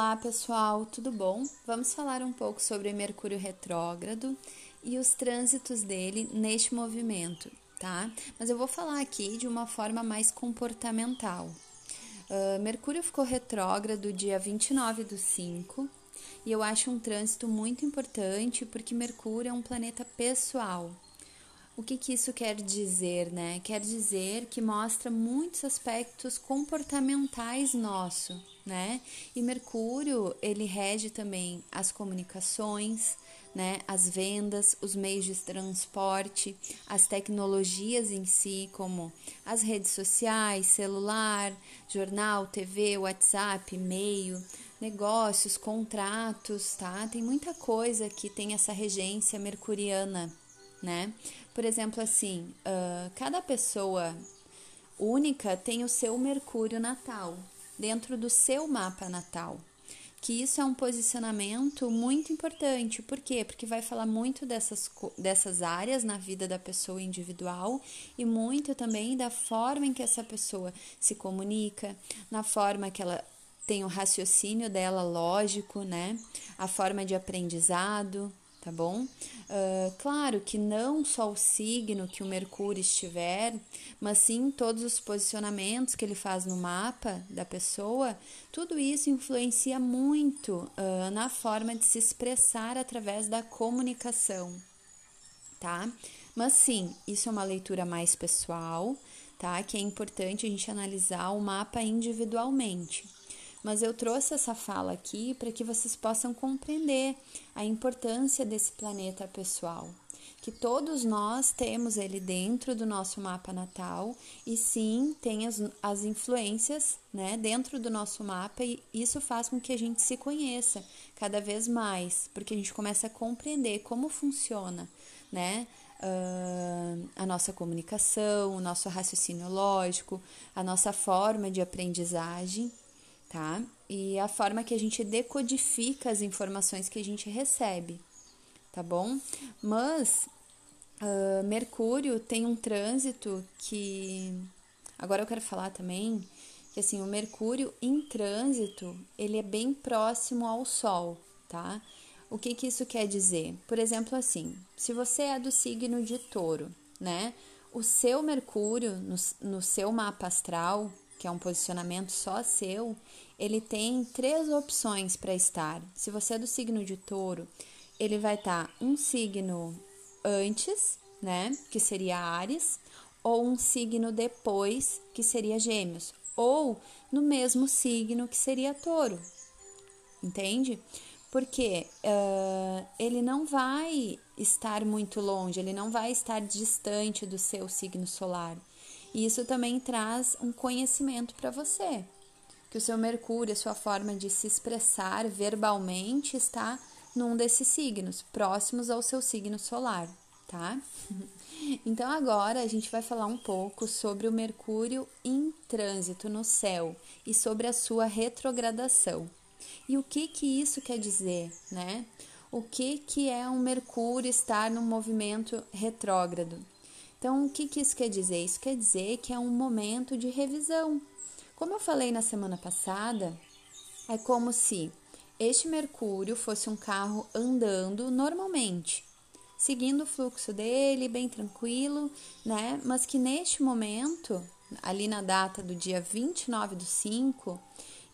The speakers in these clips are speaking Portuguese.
Olá pessoal, tudo bom? Vamos falar um pouco sobre Mercúrio retrógrado e os trânsitos dele neste movimento, tá? Mas eu vou falar aqui de uma forma mais comportamental. Uh, Mercúrio ficou retrógrado dia 29 do 5 e eu acho um trânsito muito importante porque Mercúrio é um planeta pessoal, o que, que isso quer dizer, né? Quer dizer que mostra muitos aspectos comportamentais nosso, né? E Mercúrio, ele rege também as comunicações, né? As vendas, os meios de transporte, as tecnologias em si, como as redes sociais, celular, jornal, TV, WhatsApp, e-mail, negócios, contratos, tá? Tem muita coisa que tem essa regência mercuriana né? Por exemplo, assim, uh, cada pessoa única tem o seu Mercúrio natal dentro do seu mapa natal. Que isso é um posicionamento muito importante. Por quê? Porque vai falar muito dessas, dessas áreas na vida da pessoa individual e muito também da forma em que essa pessoa se comunica, na forma que ela tem o raciocínio dela lógico, né? A forma de aprendizado, tá bom? Uh, claro que não só o signo que o Mercúrio estiver, mas sim todos os posicionamentos que ele faz no mapa da pessoa, tudo isso influencia muito uh, na forma de se expressar através da comunicação, tá? Mas sim, isso é uma leitura mais pessoal, tá? Que é importante a gente analisar o mapa individualmente mas eu trouxe essa fala aqui para que vocês possam compreender a importância desse planeta pessoal, que todos nós temos ele dentro do nosso mapa natal e sim tem as, as influências né, dentro do nosso mapa e isso faz com que a gente se conheça cada vez mais, porque a gente começa a compreender como funciona né, uh, a nossa comunicação, o nosso raciocínio lógico, a nossa forma de aprendizagem tá? E a forma que a gente decodifica as informações que a gente recebe, tá bom? Mas uh, Mercúrio tem um trânsito que. Agora eu quero falar também que assim, o Mercúrio em trânsito ele é bem próximo ao Sol, tá? O que, que isso quer dizer? Por exemplo, assim, se você é do signo de touro, né? O seu Mercúrio no, no seu mapa astral, que é um posicionamento só seu, ele tem três opções para estar. Se você é do signo de touro, ele vai estar tá um signo antes, né? Que seria Ares, ou um signo depois, que seria Gêmeos, ou no mesmo signo, que seria Touro. Entende? Porque uh, ele não vai estar muito longe, ele não vai estar distante do seu signo solar. E isso também traz um conhecimento para você, que o seu Mercúrio, a sua forma de se expressar verbalmente está num desses signos, próximos ao seu signo solar, tá? Então agora a gente vai falar um pouco sobre o Mercúrio em trânsito no céu e sobre a sua retrogradação. E o que que isso quer dizer, né? O que que é um Mercúrio estar num movimento retrógrado? Então, o que, que isso quer dizer? Isso quer dizer que é um momento de revisão. Como eu falei na semana passada, é como se este Mercúrio fosse um carro andando normalmente, seguindo o fluxo dele, bem tranquilo, né? Mas que neste momento, ali na data do dia 29 do 5,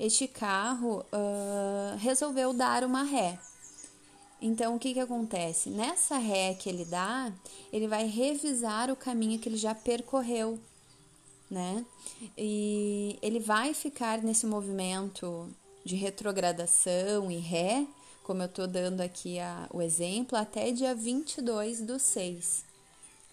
este carro uh, resolveu dar uma ré. Então, o que, que acontece? Nessa ré que ele dá, ele vai revisar o caminho que ele já percorreu, né? E ele vai ficar nesse movimento de retrogradação e ré, como eu tô dando aqui a, o exemplo, até dia 22 do 6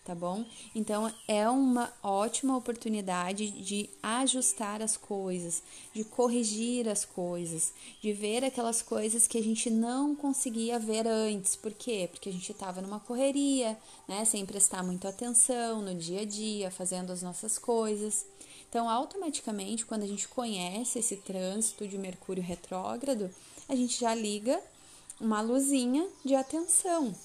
tá bom? Então é uma ótima oportunidade de ajustar as coisas, de corrigir as coisas, de ver aquelas coisas que a gente não conseguia ver antes. Por quê? Porque a gente estava numa correria, né? Sem prestar muita atenção no dia a dia, fazendo as nossas coisas. Então, automaticamente, quando a gente conhece esse trânsito de Mercúrio retrógrado, a gente já liga uma luzinha de atenção,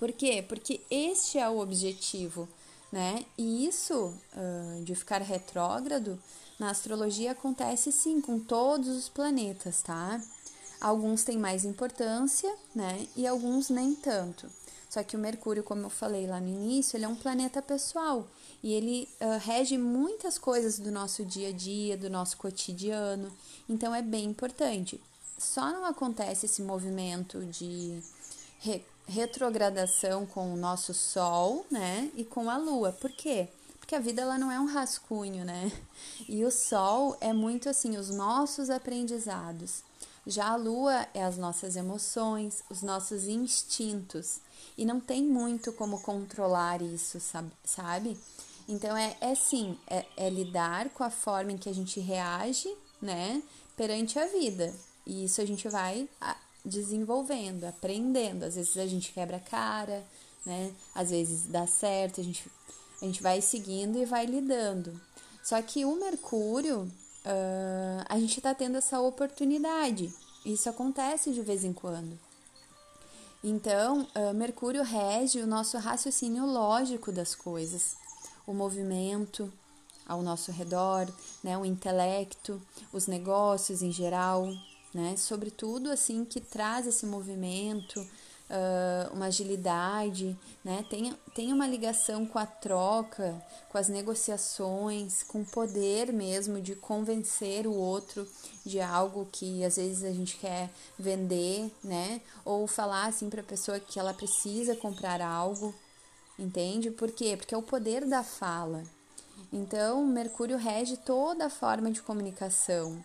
por quê? Porque este é o objetivo, né? E isso uh, de ficar retrógrado na astrologia acontece sim com todos os planetas, tá? Alguns têm mais importância, né? E alguns nem tanto. Só que o Mercúrio, como eu falei lá no início, ele é um planeta pessoal e ele uh, rege muitas coisas do nosso dia a dia, do nosso cotidiano. Então é bem importante. Só não acontece esse movimento de re retrogradação com o nosso Sol, né? E com a Lua. Por quê? Porque a vida ela não é um rascunho, né? E o Sol é muito assim, os nossos aprendizados. Já a Lua é as nossas emoções, os nossos instintos. E não tem muito como controlar isso, sabe? Então é, é sim, é, é lidar com a forma em que a gente reage, né, perante a vida. E isso a gente vai desenvolvendo, aprendendo. Às vezes a gente quebra a cara, né? Às vezes dá certo, a gente, a gente vai seguindo e vai lidando. Só que o Mercúrio, uh, a gente está tendo essa oportunidade. Isso acontece de vez em quando. Então, uh, Mercúrio rege o nosso raciocínio lógico das coisas o movimento ao nosso redor, né, o intelecto, os negócios em geral, né, sobretudo assim que traz esse movimento, uh, uma agilidade, né, tem, tem uma ligação com a troca, com as negociações, com o poder mesmo de convencer o outro de algo que às vezes a gente quer vender, né, ou falar assim para a pessoa que ela precisa comprar algo, Entende? Por quê? Porque é o poder da fala. Então, Mercúrio rege toda a forma de comunicação.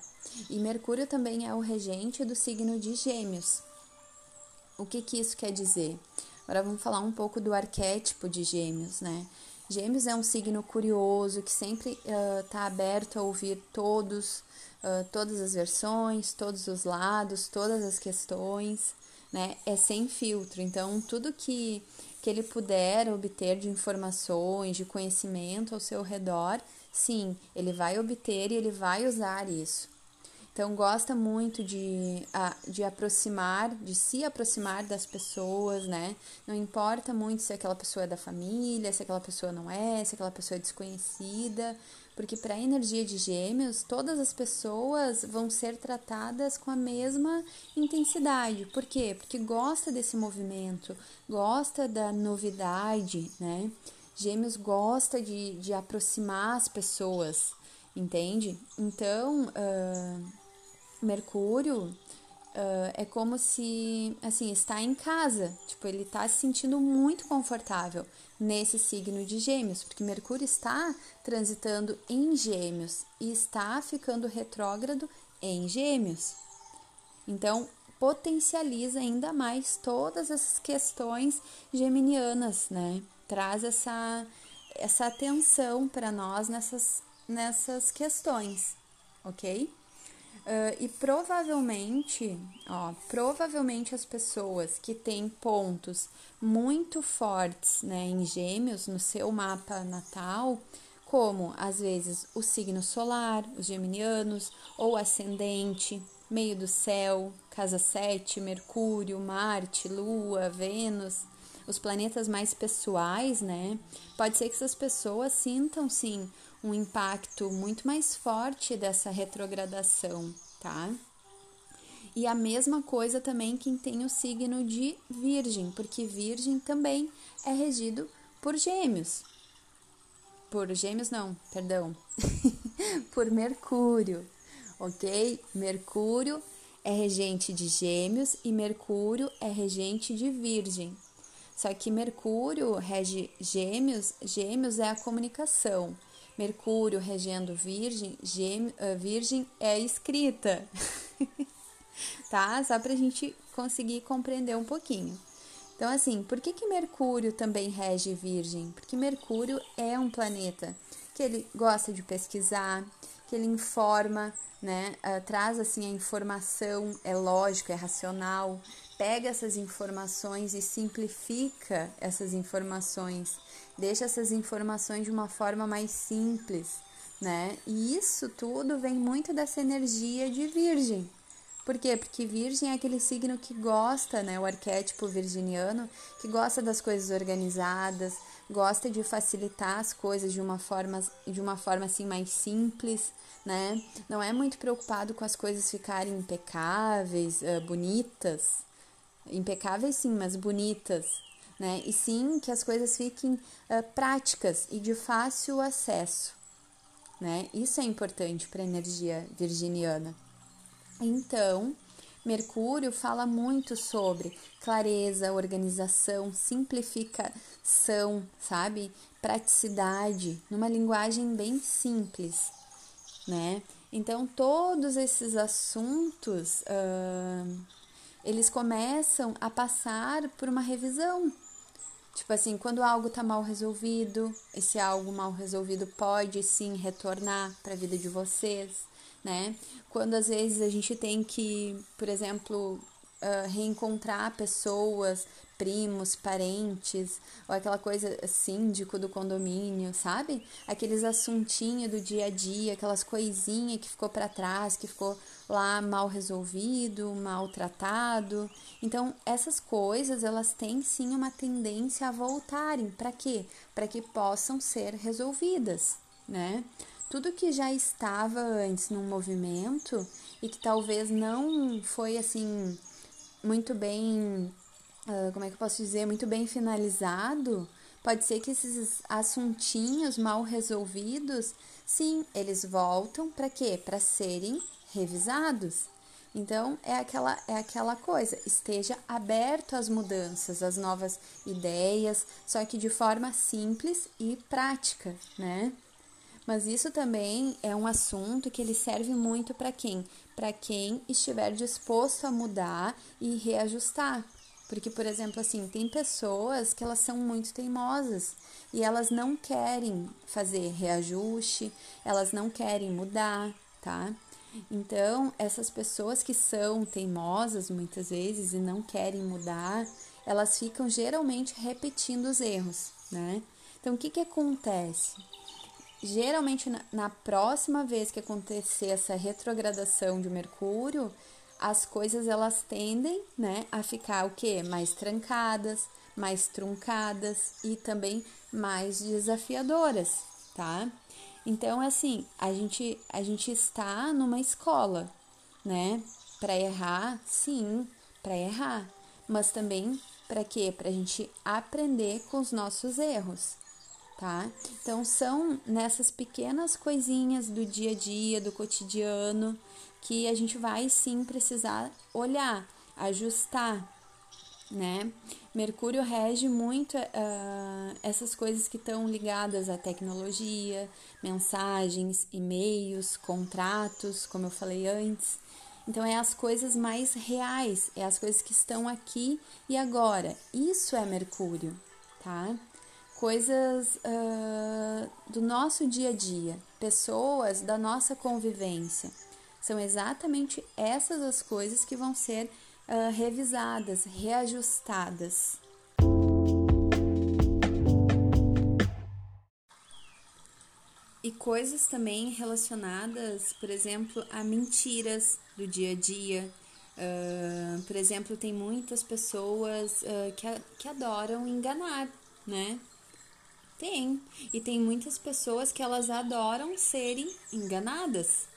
E Mercúrio também é o regente do signo de Gêmeos. O que, que isso quer dizer? Agora vamos falar um pouco do arquétipo de Gêmeos, né? Gêmeos é um signo curioso que sempre está uh, aberto a ouvir todos, uh, todas as versões, todos os lados, todas as questões, né? É sem filtro. Então, tudo que que ele puder obter de informações, de conhecimento ao seu redor, sim, ele vai obter e ele vai usar isso. Então, gosta muito de, de aproximar, de se aproximar das pessoas, né? Não importa muito se aquela pessoa é da família, se aquela pessoa não é, se aquela pessoa é desconhecida, porque para a energia de Gêmeos, todas as pessoas vão ser tratadas com a mesma intensidade. Por quê? Porque gosta desse movimento, gosta da novidade, né? Gêmeos gosta de, de aproximar as pessoas, entende? Então, uh, Mercúrio Uh, é como se, assim, está em casa. Tipo, ele está se sentindo muito confortável nesse signo de Gêmeos, porque Mercúrio está transitando em Gêmeos e está ficando retrógrado em Gêmeos. Então, potencializa ainda mais todas essas questões geminianas, né? Traz essa, essa atenção para nós nessas, nessas questões, ok? Uh, e provavelmente, ó, provavelmente as pessoas que têm pontos muito fortes né, em gêmeos no seu mapa natal, como às vezes o signo solar, os geminianos, ou ascendente, meio do céu, casa 7, Mercúrio, Marte, Lua, Vênus, os planetas mais pessoais, né? Pode ser que essas pessoas sintam sim um impacto muito mais forte dessa retrogradação, tá? E a mesma coisa também quem tem o signo de Virgem, porque Virgem também é regido por Gêmeos. Por Gêmeos, não, perdão. por Mercúrio, ok? Mercúrio é regente de Gêmeos e Mercúrio é regente de Virgem. Só que Mercúrio rege Gêmeos, Gêmeos é a comunicação. Mercúrio regendo Virgem, gêmeo, uh, Virgem é escrita. tá? Só para a gente conseguir compreender um pouquinho. Então, assim, por que, que Mercúrio também rege Virgem? Porque Mercúrio é um planeta que ele gosta de pesquisar, que ele informa, né? Uh, traz assim a informação, é lógico, é racional, pega essas informações e simplifica essas informações deixa essas informações de uma forma mais simples, né? E isso tudo vem muito dessa energia de Virgem. Por quê? Porque Virgem é aquele signo que gosta, né? O arquétipo virginiano, que gosta das coisas organizadas, gosta de facilitar as coisas de uma forma, de uma forma assim mais simples, né? Não é muito preocupado com as coisas ficarem impecáveis, uh, bonitas. Impecáveis sim, mas bonitas, né? E sim que as coisas fiquem uh, práticas e de fácil acesso, né? Isso é importante para a energia virginiana. Então, Mercúrio fala muito sobre clareza, organização, simplificação, sabe? Praticidade, numa linguagem bem simples, né? Então, todos esses assuntos, uh, eles começam a passar por uma revisão. Tipo assim, quando algo está mal resolvido, esse algo mal resolvido pode sim retornar para a vida de vocês né? Quando às vezes a gente tem que, por exemplo, uh, reencontrar pessoas, primos, parentes, ou aquela coisa síndico do condomínio, sabe? Aqueles assuntinhos do dia a dia, aquelas coisinhas que ficou para trás, que ficou lá mal resolvido, maltratado. Então, essas coisas, elas têm sim uma tendência a voltarem. Para quê? Para que possam ser resolvidas, né? tudo que já estava antes num movimento e que talvez não foi assim muito bem, uh, como é que eu posso dizer, muito bem finalizado, pode ser que esses assuntinhos mal resolvidos, sim, eles voltam para quê? Para serem revisados. Então é aquela é aquela coisa, esteja aberto às mudanças, às novas ideias, só que de forma simples e prática, né? Mas isso também é um assunto que ele serve muito para quem? Para quem estiver disposto a mudar e reajustar. Porque, por exemplo, assim, tem pessoas que elas são muito teimosas e elas não querem fazer reajuste, elas não querem mudar, tá? Então, essas pessoas que são teimosas muitas vezes e não querem mudar, elas ficam geralmente repetindo os erros, né? Então, o que que acontece? Geralmente na, na próxima vez que acontecer essa retrogradação de Mercúrio, as coisas elas tendem, né, a ficar o quê? Mais trancadas, mais truncadas e também mais desafiadoras, tá? Então, assim, a gente a gente está numa escola, né? Para errar, sim, para errar, mas também para quê? Para a gente aprender com os nossos erros tá? Então são nessas pequenas coisinhas do dia a dia, do cotidiano, que a gente vai sim precisar olhar, ajustar, né? Mercúrio rege muito uh, essas coisas que estão ligadas à tecnologia, mensagens, e-mails, contratos, como eu falei antes. Então, é as coisas mais reais, é as coisas que estão aqui e agora. Isso é Mercúrio, tá? Coisas uh, do nosso dia a dia, pessoas da nossa convivência. São exatamente essas as coisas que vão ser uh, revisadas, reajustadas. E coisas também relacionadas, por exemplo, a mentiras do dia a dia. Uh, por exemplo, tem muitas pessoas que, que adoram enganar, né? Tem. E tem muitas pessoas que elas adoram serem enganadas.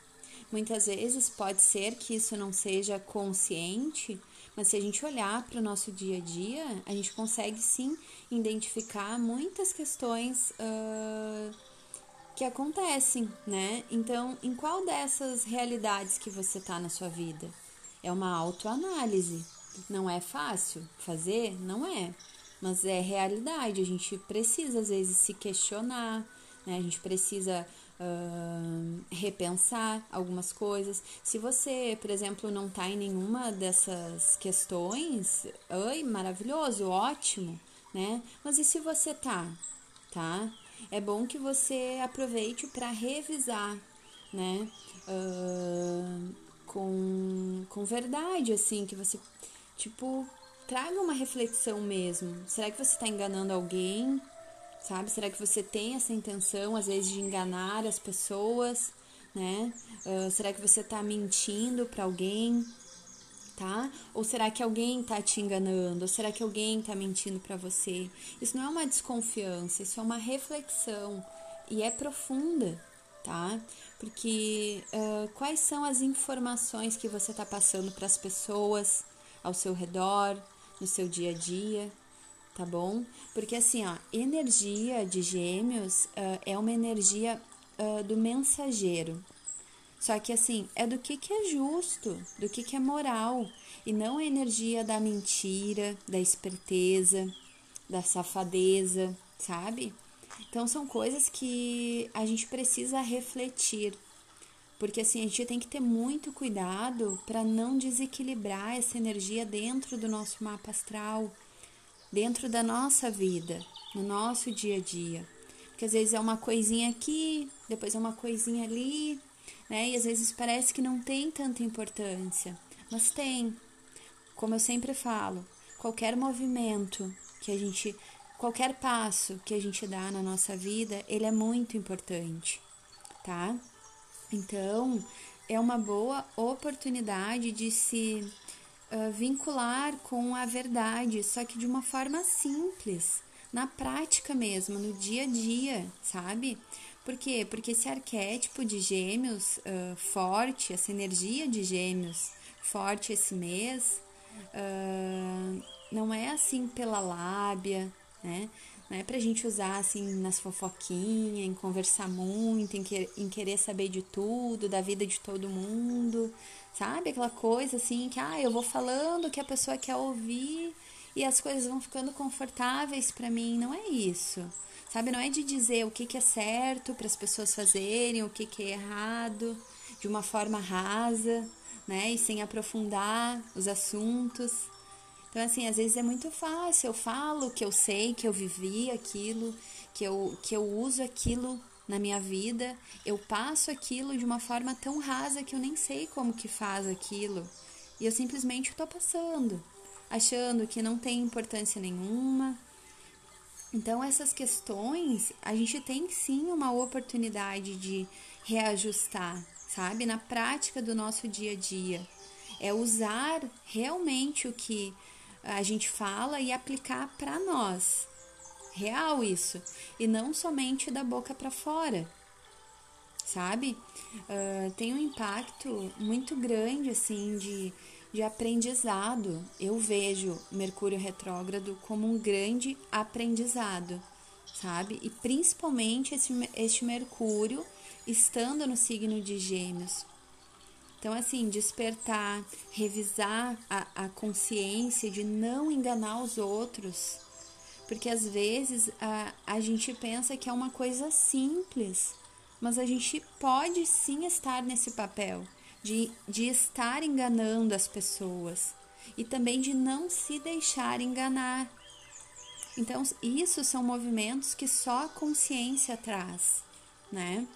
Muitas vezes pode ser que isso não seja consciente, mas se a gente olhar para o nosso dia a dia, a gente consegue sim identificar muitas questões uh, que acontecem, né? Então, em qual dessas realidades que você está na sua vida? É uma autoanálise. Não é fácil fazer? Não é mas é realidade. A gente precisa, às vezes, se questionar, né? A gente precisa uh, repensar algumas coisas. Se você, por exemplo, não está em nenhuma dessas questões, oi, maravilhoso, ótimo, né? Mas e se você tá, tá? É bom que você aproveite para revisar, né? Uh, com, com verdade, assim, que você, tipo, traga uma reflexão mesmo. Será que você está enganando alguém? Sabe? Será que você tem essa intenção, às vezes, de enganar as pessoas? Né? Uh, será que você está mentindo para alguém? tá? Ou será que alguém tá te enganando? Ou será que alguém tá mentindo para você? Isso não é uma desconfiança, isso é uma reflexão e é profunda, tá? Porque uh, quais são as informações que você tá passando para as pessoas ao seu redor, no seu dia a dia, tá bom? Porque assim, ó, energia de Gêmeos uh, é uma energia uh, do mensageiro. Só que assim, é do que, que é justo, do que, que é moral, e não a energia da mentira, da esperteza, da safadeza, sabe? Então são coisas que a gente precisa refletir. Porque assim, a gente tem que ter muito cuidado para não desequilibrar essa energia dentro do nosso mapa astral, dentro da nossa vida, no nosso dia a dia. Porque às vezes é uma coisinha aqui, depois é uma coisinha ali, né? E às vezes parece que não tem tanta importância, mas tem. Como eu sempre falo, qualquer movimento que a gente, qualquer passo que a gente dá na nossa vida, ele é muito importante, tá? Então, é uma boa oportunidade de se uh, vincular com a verdade, só que de uma forma simples, na prática mesmo, no dia a dia, sabe? Por quê? Porque esse arquétipo de gêmeos uh, forte, essa energia de gêmeos forte esse mês, uh, não é assim pela lábia, né? Não é pra gente usar assim nas fofoquinhas, em conversar muito, em, que, em querer saber de tudo, da vida de todo mundo, sabe? Aquela coisa assim que, ah, eu vou falando que a pessoa quer ouvir e as coisas vão ficando confortáveis para mim. Não é isso. Sabe, não é de dizer o que, que é certo para as pessoas fazerem, o que, que é errado, de uma forma rasa, né? E sem aprofundar os assuntos. Então, assim, às vezes é muito fácil. Eu falo que eu sei, que eu vivi aquilo, que eu, que eu uso aquilo na minha vida, eu passo aquilo de uma forma tão rasa que eu nem sei como que faz aquilo. E eu simplesmente estou passando, achando que não tem importância nenhuma, então, essas questões, a gente tem sim uma oportunidade de reajustar, sabe? Na prática do nosso dia a dia. É usar realmente o que a gente fala e aplicar para nós. Real isso. E não somente da boca para fora, sabe? Uh, tem um impacto muito grande, assim, de de aprendizado. Eu vejo Mercúrio retrógrado como um grande aprendizado, sabe? E principalmente esse, este Mercúrio estando no signo de Gêmeos. Então, assim, despertar, revisar a, a consciência de não enganar os outros. Porque às vezes a, a gente pensa que é uma coisa simples, mas a gente pode sim estar nesse papel de, de estar enganando as pessoas e também de não se deixar enganar. Então, isso são movimentos que só a consciência traz, né?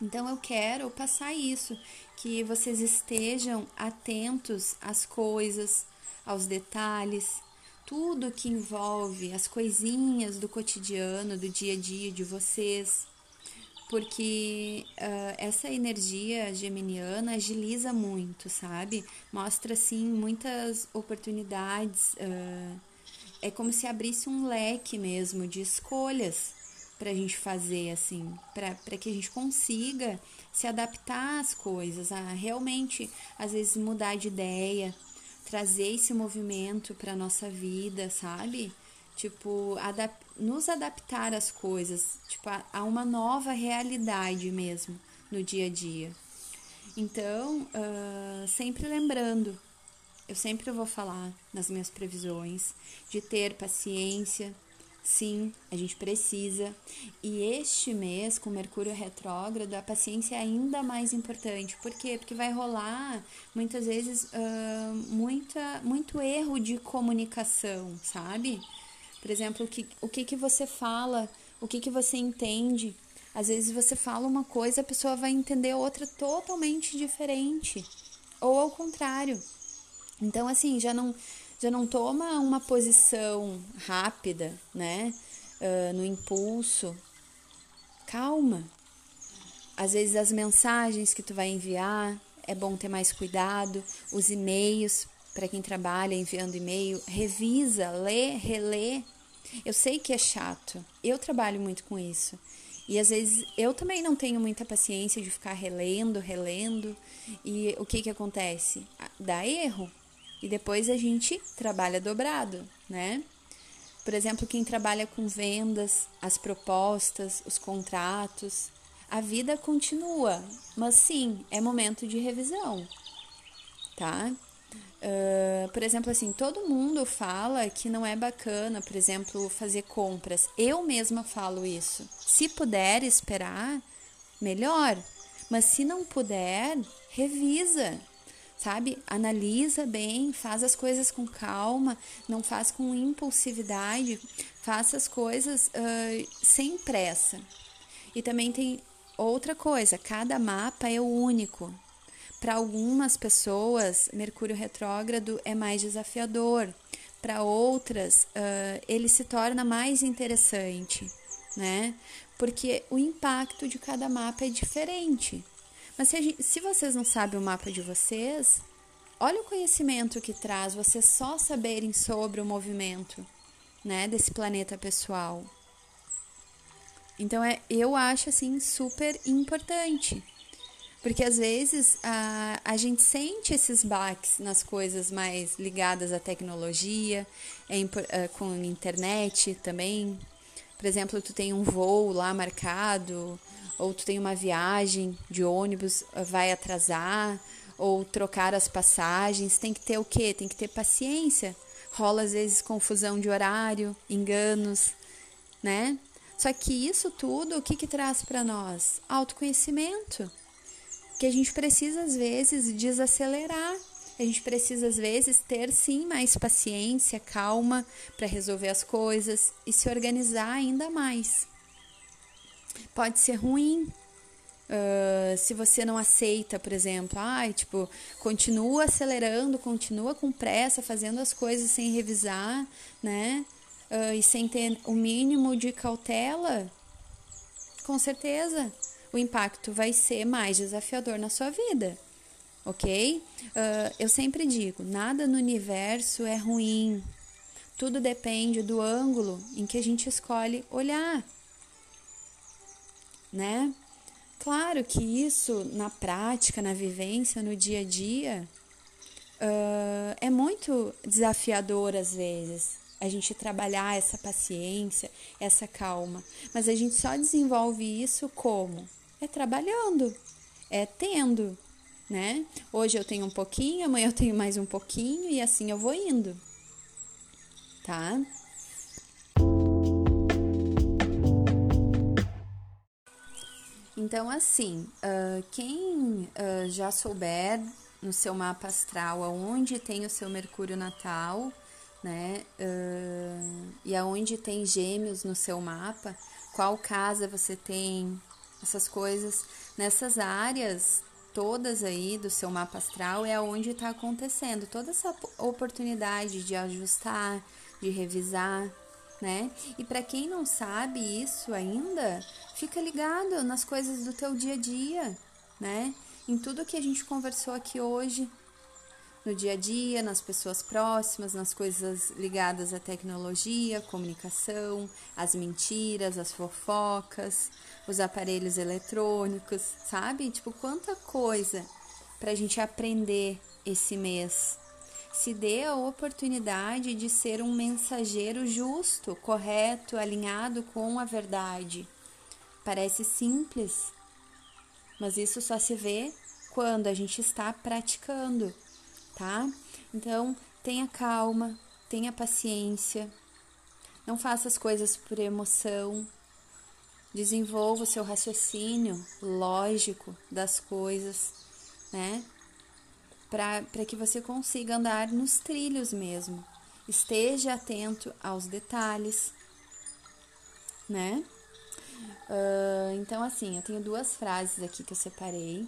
Então, eu quero passar isso, que vocês estejam atentos às coisas, aos detalhes, tudo que envolve as coisinhas do cotidiano, do dia a dia de vocês porque uh, essa energia geminiana agiliza muito, sabe? Mostra assim muitas oportunidades. Uh, é como se abrisse um leque mesmo de escolhas para a gente fazer, assim, para que a gente consiga se adaptar às coisas, a realmente, às vezes, mudar de ideia, trazer esse movimento para nossa vida, sabe? Tipo, adap nos adaptar às coisas, tipo, a, a, uma nova realidade mesmo no dia a dia. Então, uh, sempre lembrando, eu sempre vou falar nas minhas previsões de ter paciência. Sim, a gente precisa. E este mês, com Mercúrio retrógrado, a paciência é ainda mais importante. Por quê? Porque vai rolar, muitas vezes, uh, muita, muito erro de comunicação, sabe? Por exemplo, o que, o que, que você fala, o que, que você entende. Às vezes você fala uma coisa, a pessoa vai entender outra totalmente diferente. Ou ao contrário. Então, assim, já não, já não toma uma posição rápida, né? Uh, no impulso. Calma. Às vezes as mensagens que tu vai enviar, é bom ter mais cuidado. Os e-mails, para quem trabalha enviando e-mail, revisa, lê, relê. Eu sei que é chato. Eu trabalho muito com isso. E às vezes eu também não tenho muita paciência de ficar relendo, relendo. E o que que acontece? Dá erro. E depois a gente trabalha dobrado, né? Por exemplo, quem trabalha com vendas, as propostas, os contratos, a vida continua, mas sim, é momento de revisão, tá? Uh, por exemplo, assim, todo mundo fala que não é bacana, por exemplo, fazer compras. Eu mesma falo isso. Se puder esperar, melhor. Mas se não puder, revisa, sabe? Analisa bem, faz as coisas com calma, não faz com impulsividade, faça as coisas uh, sem pressa. E também tem outra coisa: cada mapa é único. Para algumas pessoas, Mercúrio retrógrado é mais desafiador. Para outras, uh, ele se torna mais interessante, né? Porque o impacto de cada mapa é diferente. Mas se, gente, se vocês não sabem o mapa de vocês, olha o conhecimento que traz vocês só saberem sobre o movimento, né, desse planeta pessoal. Então é, eu acho assim super importante. Porque às vezes a, a gente sente esses baques nas coisas mais ligadas à tecnologia, é, é, com internet também. Por exemplo, tu tem um voo lá marcado, ou tu tem uma viagem de ônibus, eh, vai atrasar, ou trocar as passagens, tem que ter o quê? Tem que ter paciência. Rola às vezes confusão de horário, enganos, né? Só que isso tudo, o que que traz para nós? Autoconhecimento. Que a gente precisa às vezes desacelerar. A gente precisa às vezes ter sim mais paciência, calma para resolver as coisas e se organizar ainda mais pode ser ruim. Uh, se você não aceita, por exemplo, ai, tipo, continua acelerando, continua com pressa, fazendo as coisas sem revisar, né? Uh, e sem ter o mínimo de cautela, com certeza o impacto vai ser mais desafiador na sua vida, ok? Uh, eu sempre digo: nada no universo é ruim, tudo depende do ângulo em que a gente escolhe olhar né? Claro que isso na prática, na vivência, no dia a dia, uh, é muito desafiador às vezes a gente trabalhar essa paciência, essa calma. Mas a gente só desenvolve isso como? É trabalhando, é tendo, né? Hoje eu tenho um pouquinho, amanhã eu tenho mais um pouquinho e assim eu vou indo, tá? Então, assim, uh, quem uh, já souber no seu mapa astral aonde tem o seu Mercúrio natal, né, uh, e aonde tem gêmeos no seu mapa, qual casa você tem, essas coisas, nessas áreas todas aí do seu mapa astral é aonde está acontecendo toda essa oportunidade de ajustar, de revisar, né? E para quem não sabe isso ainda, fica ligado nas coisas do teu dia a dia, né? Em tudo que a gente conversou aqui hoje, no dia a dia, nas pessoas próximas, nas coisas ligadas à tecnologia, comunicação, as mentiras, as fofocas, os aparelhos eletrônicos, sabe? Tipo, quanta coisa para a gente aprender esse mês, se dê a oportunidade de ser um mensageiro justo, correto, alinhado com a verdade. Parece simples, mas isso só se vê quando a gente está praticando, tá? Então, tenha calma, tenha paciência, não faça as coisas por emoção, desenvolva o seu raciocínio lógico das coisas, né? para que você consiga andar nos trilhos mesmo. Esteja atento aos detalhes, né? Uh, então, assim, eu tenho duas frases aqui que eu separei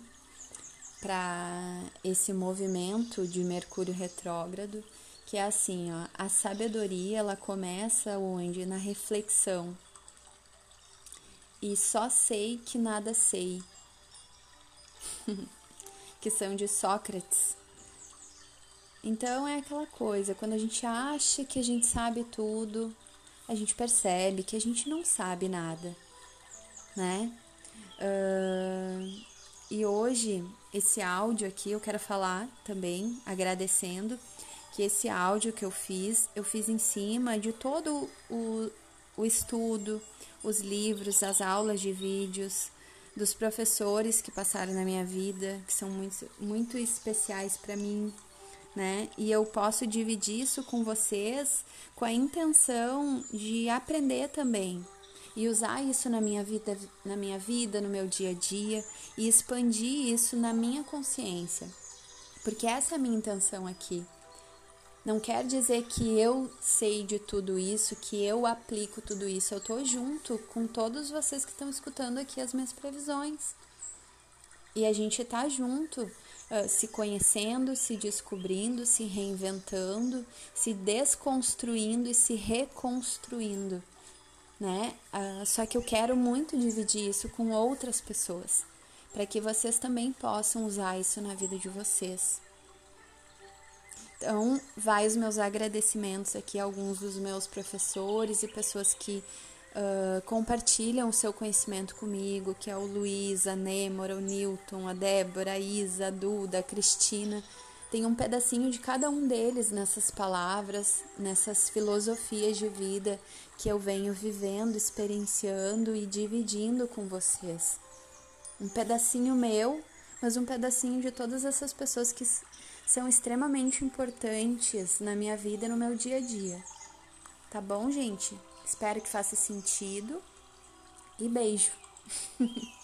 para esse movimento de Mercúrio retrógrado, que é assim, ó, a sabedoria ela começa onde na reflexão. E só sei que nada sei. que são de Sócrates. Então é aquela coisa, quando a gente acha que a gente sabe tudo, a gente percebe que a gente não sabe nada, né? Uh, e hoje, esse áudio aqui, eu quero falar também, agradecendo, que esse áudio que eu fiz, eu fiz em cima de todo o, o estudo, os livros, as aulas de vídeos, dos professores que passaram na minha vida, que são muito, muito especiais para mim, né? E eu posso dividir isso com vocês com a intenção de aprender também e usar isso na minha vida, na minha vida, no meu dia a dia e expandir isso na minha consciência. Porque essa é a minha intenção aqui. Não quer dizer que eu sei de tudo isso, que eu aplico tudo isso. Eu tô junto com todos vocês que estão escutando aqui as minhas previsões. E a gente tá junto, uh, se conhecendo, se descobrindo, se reinventando, se desconstruindo e se reconstruindo, né? Uh, só que eu quero muito dividir isso com outras pessoas, para que vocês também possam usar isso na vida de vocês. Então, vai os meus agradecimentos aqui a alguns dos meus professores e pessoas que uh, compartilham o seu conhecimento comigo, que é o Luiz, a Nêmora, o Newton, a Débora, a Isa, a Duda, a Cristina. Tem um pedacinho de cada um deles nessas palavras, nessas filosofias de vida que eu venho vivendo, experienciando e dividindo com vocês. Um pedacinho meu, mas um pedacinho de todas essas pessoas que são extremamente importantes na minha vida e no meu dia a dia. Tá bom, gente? Espero que faça sentido e beijo.